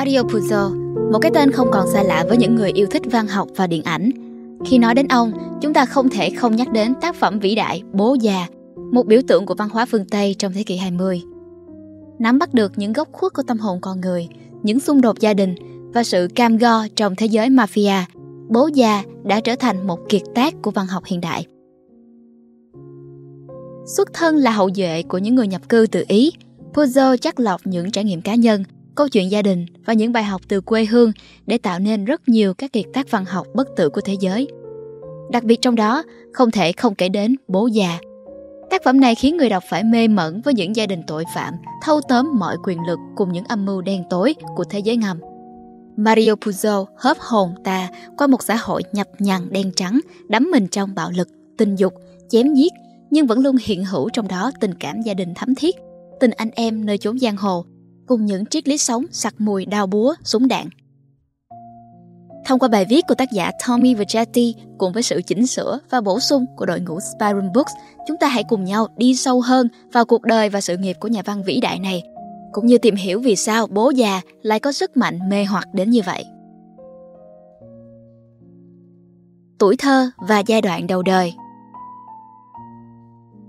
Mario Puzo, một cái tên không còn xa lạ với những người yêu thích văn học và điện ảnh. Khi nói đến ông, chúng ta không thể không nhắc đến tác phẩm vĩ đại Bố già, một biểu tượng của văn hóa phương Tây trong thế kỷ 20. Nắm bắt được những góc khuất của tâm hồn con người, những xung đột gia đình và sự cam go trong thế giới mafia, Bố già đã trở thành một kiệt tác của văn học hiện đại. Xuất thân là hậu duệ của những người nhập cư từ Ý, Puzo chắc lọc những trải nghiệm cá nhân, câu chuyện gia đình và những bài học từ quê hương để tạo nên rất nhiều các kiệt tác văn học bất tử của thế giới. Đặc biệt trong đó, không thể không kể đến Bố già. Tác phẩm này khiến người đọc phải mê mẩn với những gia đình tội phạm, thâu tóm mọi quyền lực cùng những âm mưu đen tối của thế giới ngầm. Mario Puzo hớp hồn ta qua một xã hội nhập nhằn đen trắng, đắm mình trong bạo lực, tình dục, chém giết, nhưng vẫn luôn hiện hữu trong đó tình cảm gia đình thấm thiết, tình anh em nơi chốn giang hồ, cùng những triết lý sống sặc mùi đao búa, súng đạn. Thông qua bài viết của tác giả Tommy Vergetti cùng với sự chỉnh sửa và bổ sung của đội ngũ Spyroom Books, chúng ta hãy cùng nhau đi sâu hơn vào cuộc đời và sự nghiệp của nhà văn vĩ đại này, cũng như tìm hiểu vì sao bố già lại có sức mạnh mê hoặc đến như vậy. Tuổi thơ và giai đoạn đầu đời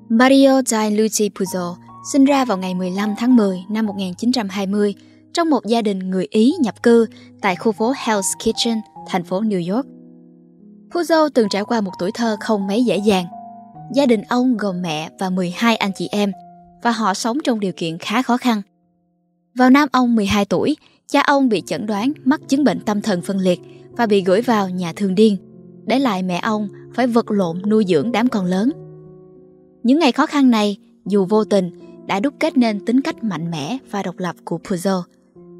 Mario Gianluigi Puzo sinh ra vào ngày 15 tháng 10 năm 1920 trong một gia đình người Ý nhập cư tại khu phố Hell's Kitchen, thành phố New York. Puzo từng trải qua một tuổi thơ không mấy dễ dàng. Gia đình ông gồm mẹ và 12 anh chị em và họ sống trong điều kiện khá khó khăn. Vào năm ông 12 tuổi, cha ông bị chẩn đoán mắc chứng bệnh tâm thần phân liệt và bị gửi vào nhà thương điên, để lại mẹ ông phải vật lộn nuôi dưỡng đám con lớn. Những ngày khó khăn này, dù vô tình, đã đúc kết nên tính cách mạnh mẽ và độc lập của Puzo.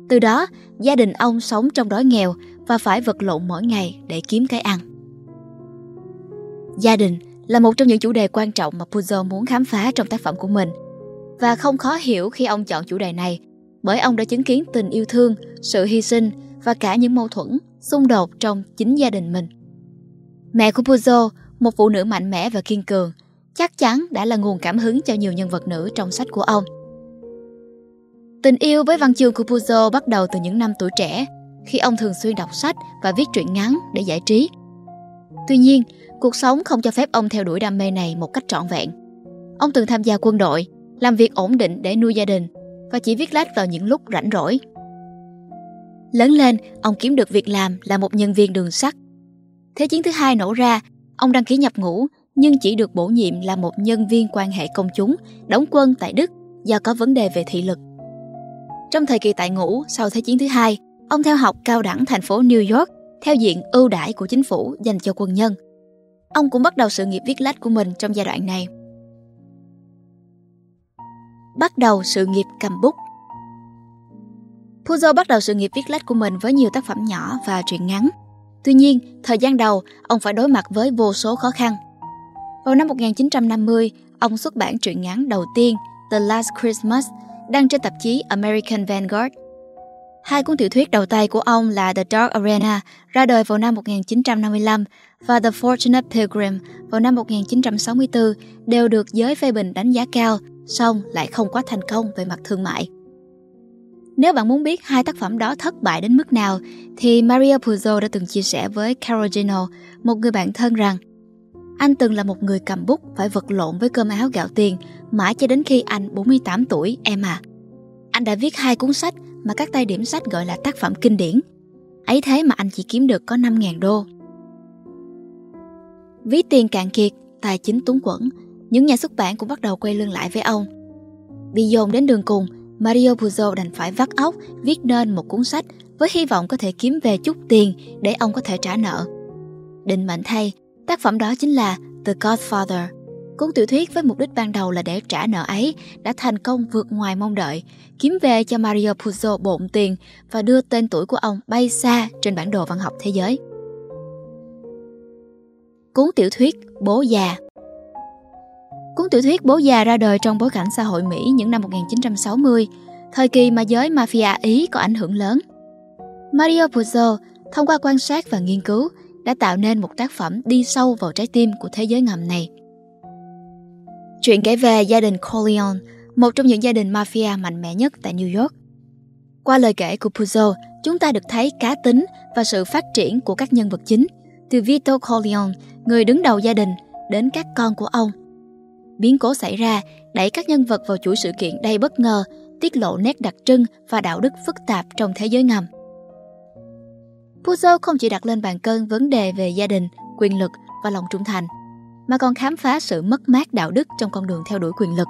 Từ đó, gia đình ông sống trong đói nghèo và phải vật lộn mỗi ngày để kiếm cái ăn. Gia đình là một trong những chủ đề quan trọng mà Puzo muốn khám phá trong tác phẩm của mình. Và không khó hiểu khi ông chọn chủ đề này, bởi ông đã chứng kiến tình yêu thương, sự hy sinh và cả những mâu thuẫn, xung đột trong chính gia đình mình. Mẹ của Puzo, một phụ nữ mạnh mẽ và kiên cường, chắc chắn đã là nguồn cảm hứng cho nhiều nhân vật nữ trong sách của ông. Tình yêu với văn chương của Puzo bắt đầu từ những năm tuổi trẻ, khi ông thường xuyên đọc sách và viết truyện ngắn để giải trí. Tuy nhiên, cuộc sống không cho phép ông theo đuổi đam mê này một cách trọn vẹn. Ông từng tham gia quân đội, làm việc ổn định để nuôi gia đình và chỉ viết lách vào những lúc rảnh rỗi. Lớn lên, ông kiếm được việc làm là một nhân viên đường sắt. Thế chiến thứ hai nổ ra, ông đăng ký nhập ngũ nhưng chỉ được bổ nhiệm là một nhân viên quan hệ công chúng đóng quân tại Đức do có vấn đề về thị lực. Trong thời kỳ tại ngũ sau Thế chiến thứ hai, ông theo học cao đẳng thành phố New York theo diện ưu đãi của chính phủ dành cho quân nhân. Ông cũng bắt đầu sự nghiệp viết lách của mình trong giai đoạn này. Bắt đầu sự nghiệp cầm bút Puzo bắt đầu sự nghiệp viết lách của mình với nhiều tác phẩm nhỏ và truyện ngắn. Tuy nhiên, thời gian đầu, ông phải đối mặt với vô số khó khăn – vào năm 1950, ông xuất bản truyện ngắn đầu tiên The Last Christmas đăng trên tạp chí American Vanguard. Hai cuốn tiểu thuyết đầu tay của ông là The Dark Arena ra đời vào năm 1955 và The Fortunate Pilgrim vào năm 1964 đều được giới phê bình đánh giá cao, song lại không quá thành công về mặt thương mại. Nếu bạn muốn biết hai tác phẩm đó thất bại đến mức nào, thì Maria Puzo đã từng chia sẻ với Carol Gino, một người bạn thân rằng anh từng là một người cầm bút phải vật lộn với cơm áo gạo tiền mãi cho đến khi anh 48 tuổi em à. Anh đã viết hai cuốn sách mà các tay điểm sách gọi là tác phẩm kinh điển. Ấy thế mà anh chỉ kiếm được có 5.000 đô. Ví tiền cạn kiệt, tài chính túng quẫn, những nhà xuất bản cũng bắt đầu quay lưng lại với ông. Bị dồn đến đường cùng, Mario Puzo đành phải vắt óc viết nên một cuốn sách với hy vọng có thể kiếm về chút tiền để ông có thể trả nợ. Định mệnh thay, Tác phẩm đó chính là The Godfather. Cuốn tiểu thuyết với mục đích ban đầu là để trả nợ ấy đã thành công vượt ngoài mong đợi, kiếm về cho Mario Puzo bộn tiền và đưa tên tuổi của ông bay xa trên bản đồ văn học thế giới. Cuốn tiểu thuyết Bố già Cuốn tiểu thuyết Bố già ra đời trong bối cảnh xã hội Mỹ những năm 1960, thời kỳ mà giới mafia Ý có ảnh hưởng lớn. Mario Puzo thông qua quan sát và nghiên cứu đã tạo nên một tác phẩm đi sâu vào trái tim của thế giới ngầm này. Chuyện kể về gia đình Corleone, một trong những gia đình mafia mạnh mẽ nhất tại New York. Qua lời kể của Puzo, chúng ta được thấy cá tính và sự phát triển của các nhân vật chính, từ Vito Corleone, người đứng đầu gia đình, đến các con của ông. Biến cố xảy ra đẩy các nhân vật vào chuỗi sự kiện đầy bất ngờ, tiết lộ nét đặc trưng và đạo đức phức tạp trong thế giới ngầm. Puzo không chỉ đặt lên bàn cân vấn đề về gia đình, quyền lực và lòng trung thành, mà còn khám phá sự mất mát đạo đức trong con đường theo đuổi quyền lực.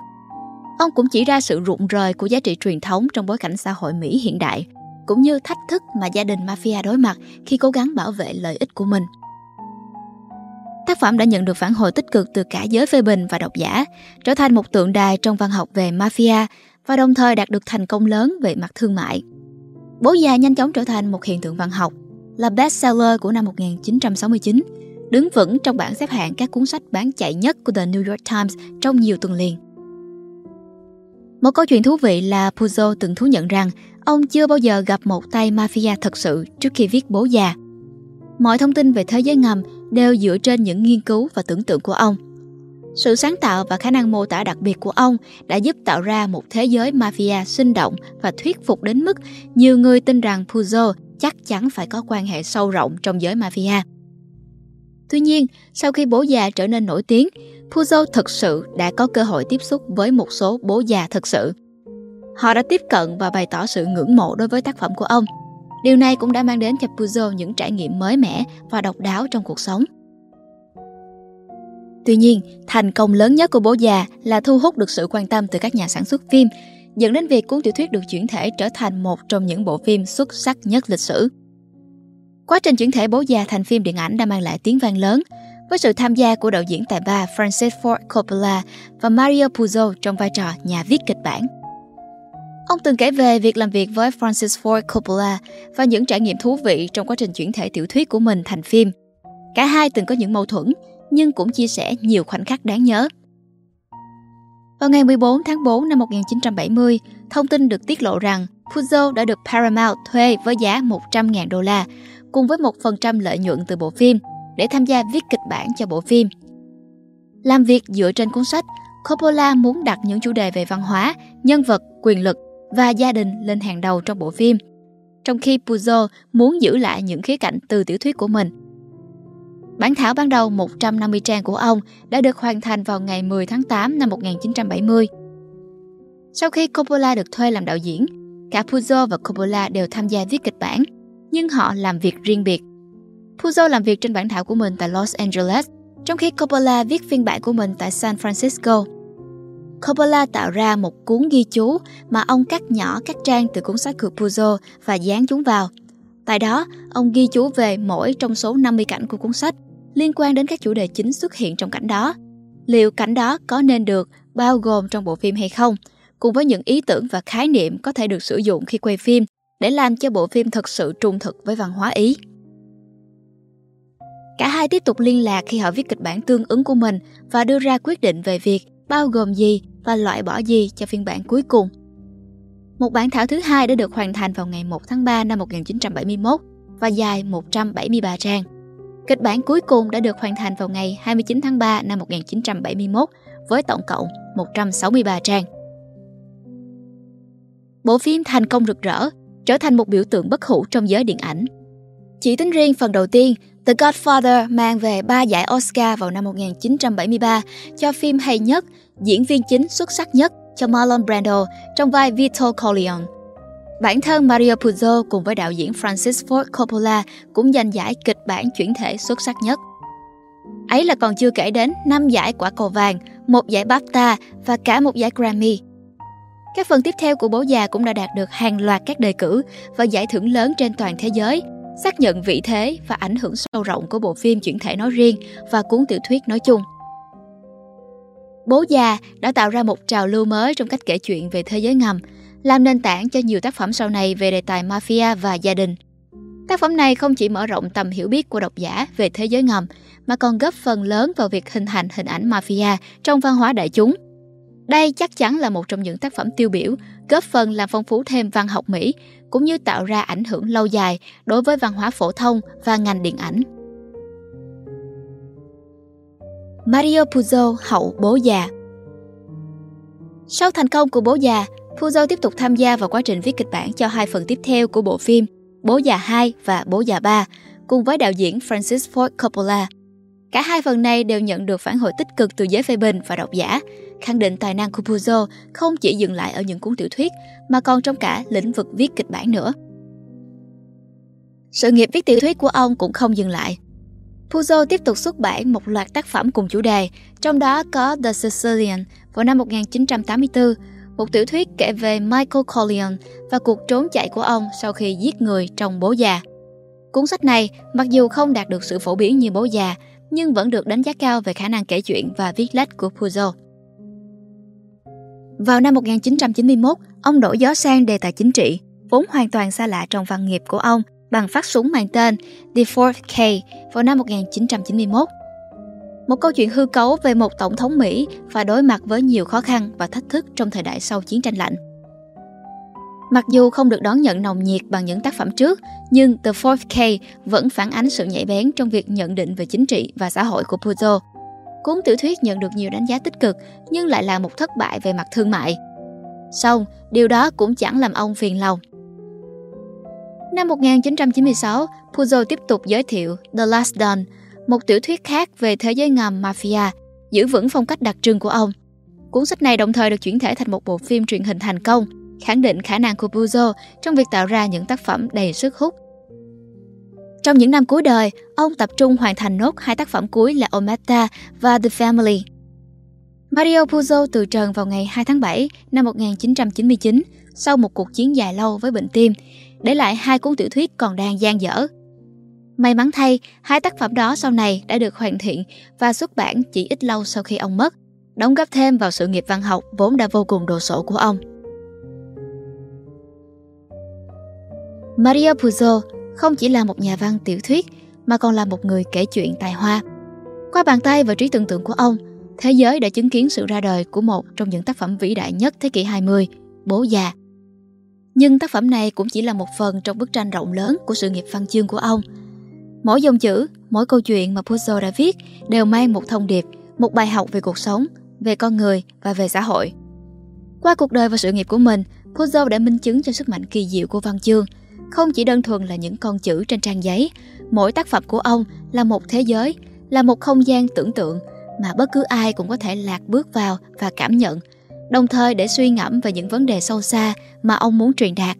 Ông cũng chỉ ra sự rụng rời của giá trị truyền thống trong bối cảnh xã hội Mỹ hiện đại, cũng như thách thức mà gia đình mafia đối mặt khi cố gắng bảo vệ lợi ích của mình. Tác phẩm đã nhận được phản hồi tích cực từ cả giới phê bình và độc giả, trở thành một tượng đài trong văn học về mafia và đồng thời đạt được thành công lớn về mặt thương mại. Bố già nhanh chóng trở thành một hiện tượng văn học, là bestseller của năm 1969, đứng vững trong bảng xếp hạng các cuốn sách bán chạy nhất của The New York Times trong nhiều tuần liền. Một câu chuyện thú vị là Puzo từng thú nhận rằng ông chưa bao giờ gặp một tay mafia thật sự trước khi viết Bố già. Mọi thông tin về thế giới ngầm đều dựa trên những nghiên cứu và tưởng tượng của ông. Sự sáng tạo và khả năng mô tả đặc biệt của ông đã giúp tạo ra một thế giới mafia sinh động và thuyết phục đến mức nhiều người tin rằng Puzo chắc chắn phải có quan hệ sâu rộng trong giới mafia. Tuy nhiên, sau khi bố già trở nên nổi tiếng, Puzo thực sự đã có cơ hội tiếp xúc với một số bố già thực sự. Họ đã tiếp cận và bày tỏ sự ngưỡng mộ đối với tác phẩm của ông. Điều này cũng đã mang đến cho Puzo những trải nghiệm mới mẻ và độc đáo trong cuộc sống. Tuy nhiên, thành công lớn nhất của bố già là thu hút được sự quan tâm từ các nhà sản xuất phim, dẫn đến việc cuốn tiểu thuyết được chuyển thể trở thành một trong những bộ phim xuất sắc nhất lịch sử. Quá trình chuyển thể bố già thành phim điện ảnh đã mang lại tiếng vang lớn, với sự tham gia của đạo diễn tài ba Francis Ford Coppola và Mario Puzo trong vai trò nhà viết kịch bản. Ông từng kể về việc làm việc với Francis Ford Coppola và những trải nghiệm thú vị trong quá trình chuyển thể tiểu thuyết của mình thành phim. Cả hai từng có những mâu thuẫn, nhưng cũng chia sẻ nhiều khoảnh khắc đáng nhớ. Vào ngày 14 tháng 4 năm 1970, thông tin được tiết lộ rằng Puzo đã được Paramount thuê với giá 100.000 đô la, cùng với 1% lợi nhuận từ bộ phim để tham gia viết kịch bản cho bộ phim. Làm việc dựa trên cuốn sách, Coppola muốn đặt những chủ đề về văn hóa, nhân vật, quyền lực và gia đình lên hàng đầu trong bộ phim, trong khi Puzo muốn giữ lại những khía cạnh từ tiểu thuyết của mình. Bản thảo ban đầu 150 trang của ông đã được hoàn thành vào ngày 10 tháng 8 năm 1970. Sau khi Coppola được thuê làm đạo diễn, cả Puzo và Coppola đều tham gia viết kịch bản, nhưng họ làm việc riêng biệt. Puzo làm việc trên bản thảo của mình tại Los Angeles, trong khi Coppola viết phiên bản của mình tại San Francisco. Coppola tạo ra một cuốn ghi chú mà ông cắt nhỏ các trang từ cuốn sách của Puzo và dán chúng vào. Tại đó, ông ghi chú về mỗi trong số 50 cảnh của cuốn sách liên quan đến các chủ đề chính xuất hiện trong cảnh đó. Liệu cảnh đó có nên được bao gồm trong bộ phim hay không, cùng với những ý tưởng và khái niệm có thể được sử dụng khi quay phim để làm cho bộ phim thật sự trung thực với văn hóa Ý. Cả hai tiếp tục liên lạc khi họ viết kịch bản tương ứng của mình và đưa ra quyết định về việc bao gồm gì và loại bỏ gì cho phiên bản cuối cùng. Một bản thảo thứ hai đã được hoàn thành vào ngày 1 tháng 3 năm 1971 và dài 173 trang. Kịch bản cuối cùng đã được hoàn thành vào ngày 29 tháng 3 năm 1971 với tổng cộng 163 trang. Bộ phim thành công rực rỡ, trở thành một biểu tượng bất hủ trong giới điện ảnh. Chỉ tính riêng phần đầu tiên, The Godfather mang về 3 giải Oscar vào năm 1973 cho phim hay nhất, diễn viên chính xuất sắc nhất cho Marlon Brando trong vai Vito Corleone. Bản thân Mario Puzo cùng với đạo diễn Francis Ford Coppola cũng giành giải kịch bản chuyển thể xuất sắc nhất. Ấy là còn chưa kể đến 5 giải quả cầu vàng, một giải BAFTA và cả một giải Grammy. Các phần tiếp theo của Bố già cũng đã đạt được hàng loạt các đề cử và giải thưởng lớn trên toàn thế giới, xác nhận vị thế và ảnh hưởng sâu rộng của bộ phim chuyển thể nói riêng và cuốn tiểu thuyết nói chung. Bố già đã tạo ra một trào lưu mới trong cách kể chuyện về thế giới ngầm, làm nền tảng cho nhiều tác phẩm sau này về đề tài mafia và gia đình. Tác phẩm này không chỉ mở rộng tầm hiểu biết của độc giả về thế giới ngầm, mà còn góp phần lớn vào việc hình thành hình ảnh mafia trong văn hóa đại chúng. Đây chắc chắn là một trong những tác phẩm tiêu biểu, góp phần làm phong phú thêm văn học Mỹ, cũng như tạo ra ảnh hưởng lâu dài đối với văn hóa phổ thông và ngành điện ảnh. Mario Puzo hậu bố già Sau thành công của bố già, Puzo tiếp tục tham gia vào quá trình viết kịch bản cho hai phần tiếp theo của bộ phim Bố già 2 và Bố già 3 cùng với đạo diễn Francis Ford Coppola. Cả hai phần này đều nhận được phản hồi tích cực từ giới phê bình và độc giả, khẳng định tài năng của Puzo không chỉ dừng lại ở những cuốn tiểu thuyết mà còn trong cả lĩnh vực viết kịch bản nữa. Sự nghiệp viết tiểu thuyết của ông cũng không dừng lại. Puzo tiếp tục xuất bản một loạt tác phẩm cùng chủ đề, trong đó có The Sicilian vào năm 1984, một tiểu thuyết kể về Michael Corleone và cuộc trốn chạy của ông sau khi giết người trong bố già. Cuốn sách này, mặc dù không đạt được sự phổ biến như bố già, nhưng vẫn được đánh giá cao về khả năng kể chuyện và viết lách của Puzo. Vào năm 1991, ông đổi gió sang đề tài chính trị, vốn hoàn toàn xa lạ trong văn nghiệp của ông bằng phát súng mang tên The Fourth K vào năm 1991. Một câu chuyện hư cấu về một tổng thống Mỹ phải đối mặt với nhiều khó khăn và thách thức trong thời đại sau chiến tranh lạnh. Mặc dù không được đón nhận nồng nhiệt bằng những tác phẩm trước, nhưng The Fourth K vẫn phản ánh sự nhạy bén trong việc nhận định về chính trị và xã hội của Puzo. Cuốn tiểu thuyết nhận được nhiều đánh giá tích cực nhưng lại là một thất bại về mặt thương mại. Xong, điều đó cũng chẳng làm ông phiền lòng. Năm 1996, Puzo tiếp tục giới thiệu The Last Dawn, một tiểu thuyết khác về thế giới ngầm mafia, giữ vững phong cách đặc trưng của ông. Cuốn sách này đồng thời được chuyển thể thành một bộ phim truyền hình thành công, khẳng định khả năng của Puzo trong việc tạo ra những tác phẩm đầy sức hút. Trong những năm cuối đời, ông tập trung hoàn thành nốt hai tác phẩm cuối là Ometa và The Family. Mario Puzo từ trần vào ngày 2 tháng 7 năm 1999 sau một cuộc chiến dài lâu với bệnh tim, để lại hai cuốn tiểu thuyết còn đang gian dở. May mắn thay, hai tác phẩm đó sau này đã được hoàn thiện và xuất bản chỉ ít lâu sau khi ông mất, đóng góp thêm vào sự nghiệp văn học vốn đã vô cùng đồ sộ của ông. Mario Puzo không chỉ là một nhà văn tiểu thuyết mà còn là một người kể chuyện tài hoa. Qua bàn tay và trí tưởng tượng của ông, thế giới đã chứng kiến sự ra đời của một trong những tác phẩm vĩ đại nhất thế kỷ 20, Bố già. Nhưng tác phẩm này cũng chỉ là một phần trong bức tranh rộng lớn của sự nghiệp văn chương của ông. Mỗi dòng chữ, mỗi câu chuyện mà Puzo đã viết đều mang một thông điệp, một bài học về cuộc sống, về con người và về xã hội. Qua cuộc đời và sự nghiệp của mình, Puzo đã minh chứng cho sức mạnh kỳ diệu của văn chương – không chỉ đơn thuần là những con chữ trên trang giấy, mỗi tác phẩm của ông là một thế giới, là một không gian tưởng tượng mà bất cứ ai cũng có thể lạc bước vào và cảm nhận, đồng thời để suy ngẫm về những vấn đề sâu xa mà ông muốn truyền đạt.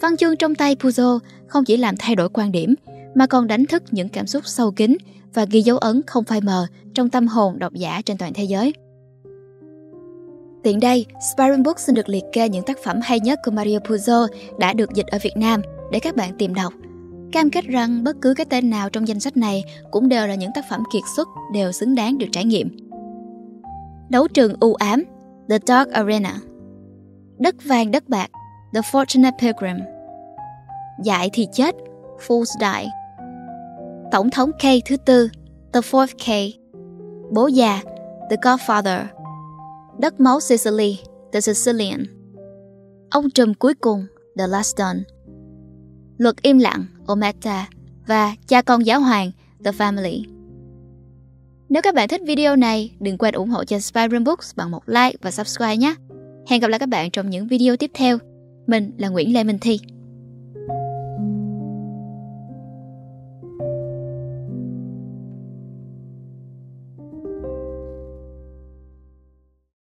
Văn chương trong tay Puzo không chỉ làm thay đổi quan điểm, mà còn đánh thức những cảm xúc sâu kín và ghi dấu ấn không phai mờ trong tâm hồn độc giả trên toàn thế giới. Tiện đây, Spyroom Book xin được liệt kê những tác phẩm hay nhất của Mario Puzo đã được dịch ở Việt Nam để các bạn tìm đọc. Cam kết rằng bất cứ cái tên nào trong danh sách này cũng đều là những tác phẩm kiệt xuất đều xứng đáng được trải nghiệm. Đấu trường u ám The Dark Arena Đất vàng đất bạc The Fortunate Pilgrim Dại thì chết Fools Die Tổng thống K thứ tư The Fourth K Bố già The Godfather Đất máu Sicily, The Sicilian. Ông trùm cuối cùng, The Last Don. Luật im lặng, Ometa và cha con giáo hoàng, The Family. Nếu các bạn thích video này, đừng quên ủng hộ cho Spyroom Books bằng một like và subscribe nhé. Hẹn gặp lại các bạn trong những video tiếp theo. Mình là Nguyễn Lê Minh Thi.